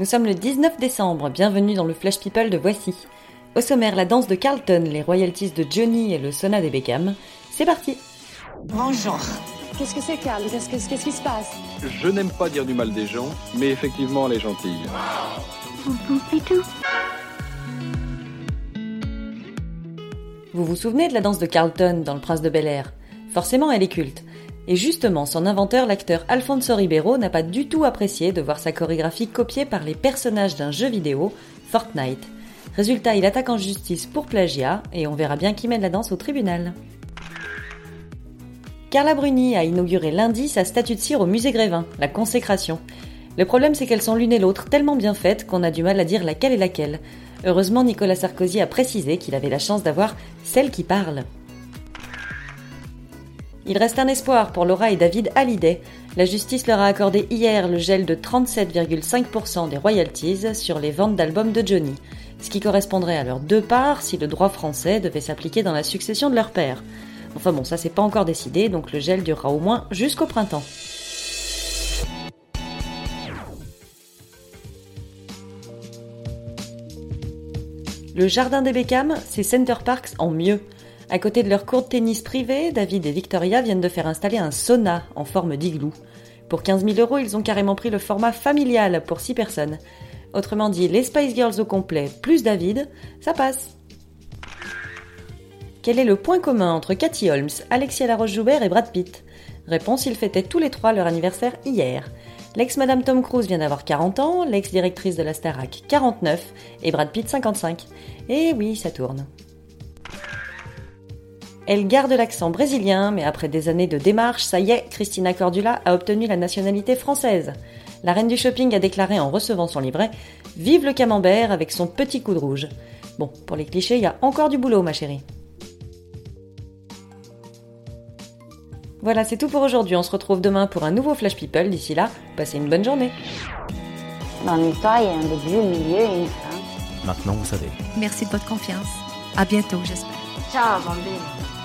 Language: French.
Nous sommes le 19 décembre, bienvenue dans le Flash People de Voici. Au sommaire, la danse de Carlton, les royalties de Johnny et le sauna des Beckham. C'est parti Bonjour. Qu'est-ce que c'est, Carl? Qu'est-ce qu'est-ce qui se passe? Je n'aime pas dire du mal des gens, mais effectivement, elle est gentille. Vous vous souvenez de la danse de Carlton dans Le Prince de Bel Air Forcément, elle est culte. Et justement, son inventeur, l'acteur Alfonso Ribeiro, n'a pas du tout apprécié de voir sa chorégraphie copiée par les personnages d'un jeu vidéo, Fortnite. Résultat, il attaque en justice pour plagiat, et on verra bien qui mène la danse au tribunal. Carla Bruni a inauguré lundi sa statue de cire au musée Grévin, la consécration. Le problème, c'est qu'elles sont l'une et l'autre tellement bien faites qu'on a du mal à dire laquelle est laquelle. Heureusement, Nicolas Sarkozy a précisé qu'il avait la chance d'avoir celle qui parle. Il reste un espoir pour Laura et David Hallyday. La justice leur a accordé hier le gel de 37,5% des royalties sur les ventes d'albums de Johnny, ce qui correspondrait à leurs deux parts si le droit français devait s'appliquer dans la succession de leur père. Enfin bon, ça c'est pas encore décidé, donc le gel durera au moins jusqu'au printemps. Le jardin des Beckham, c'est Center Parks en mieux. À côté de leur court de tennis privé, David et Victoria viennent de faire installer un sauna en forme d'igloo. Pour 15 000 euros, ils ont carrément pris le format familial pour 6 personnes. Autrement dit, les Spice Girls au complet plus David, ça passe. Quel est le point commun entre Cathy Holmes, Alexia Laroche-Joubert et Brad Pitt? Réponse, ils fêtaient tous les trois leur anniversaire hier. L'ex-madame Tom Cruise vient d'avoir 40 ans, l'ex-directrice de la Starac 49 et Brad Pitt 55. Et oui, ça tourne. Elle garde l'accent brésilien, mais après des années de démarches, ça y est, Christina Cordula a obtenu la nationalité française. La reine du shopping a déclaré en recevant son livret Vive le camembert avec son petit coup de rouge. Bon, pour les clichés, il y a encore du boulot, ma chérie. Voilà, c'est tout pour aujourd'hui. On se retrouve demain pour un nouveau Flash People. D'ici là, passez une bonne journée. Dans l'histoire, il y a un début, un milieu et une fin. Maintenant, vous savez. Merci de votre confiance. À bientôt, j'espère. Ciao, bambine.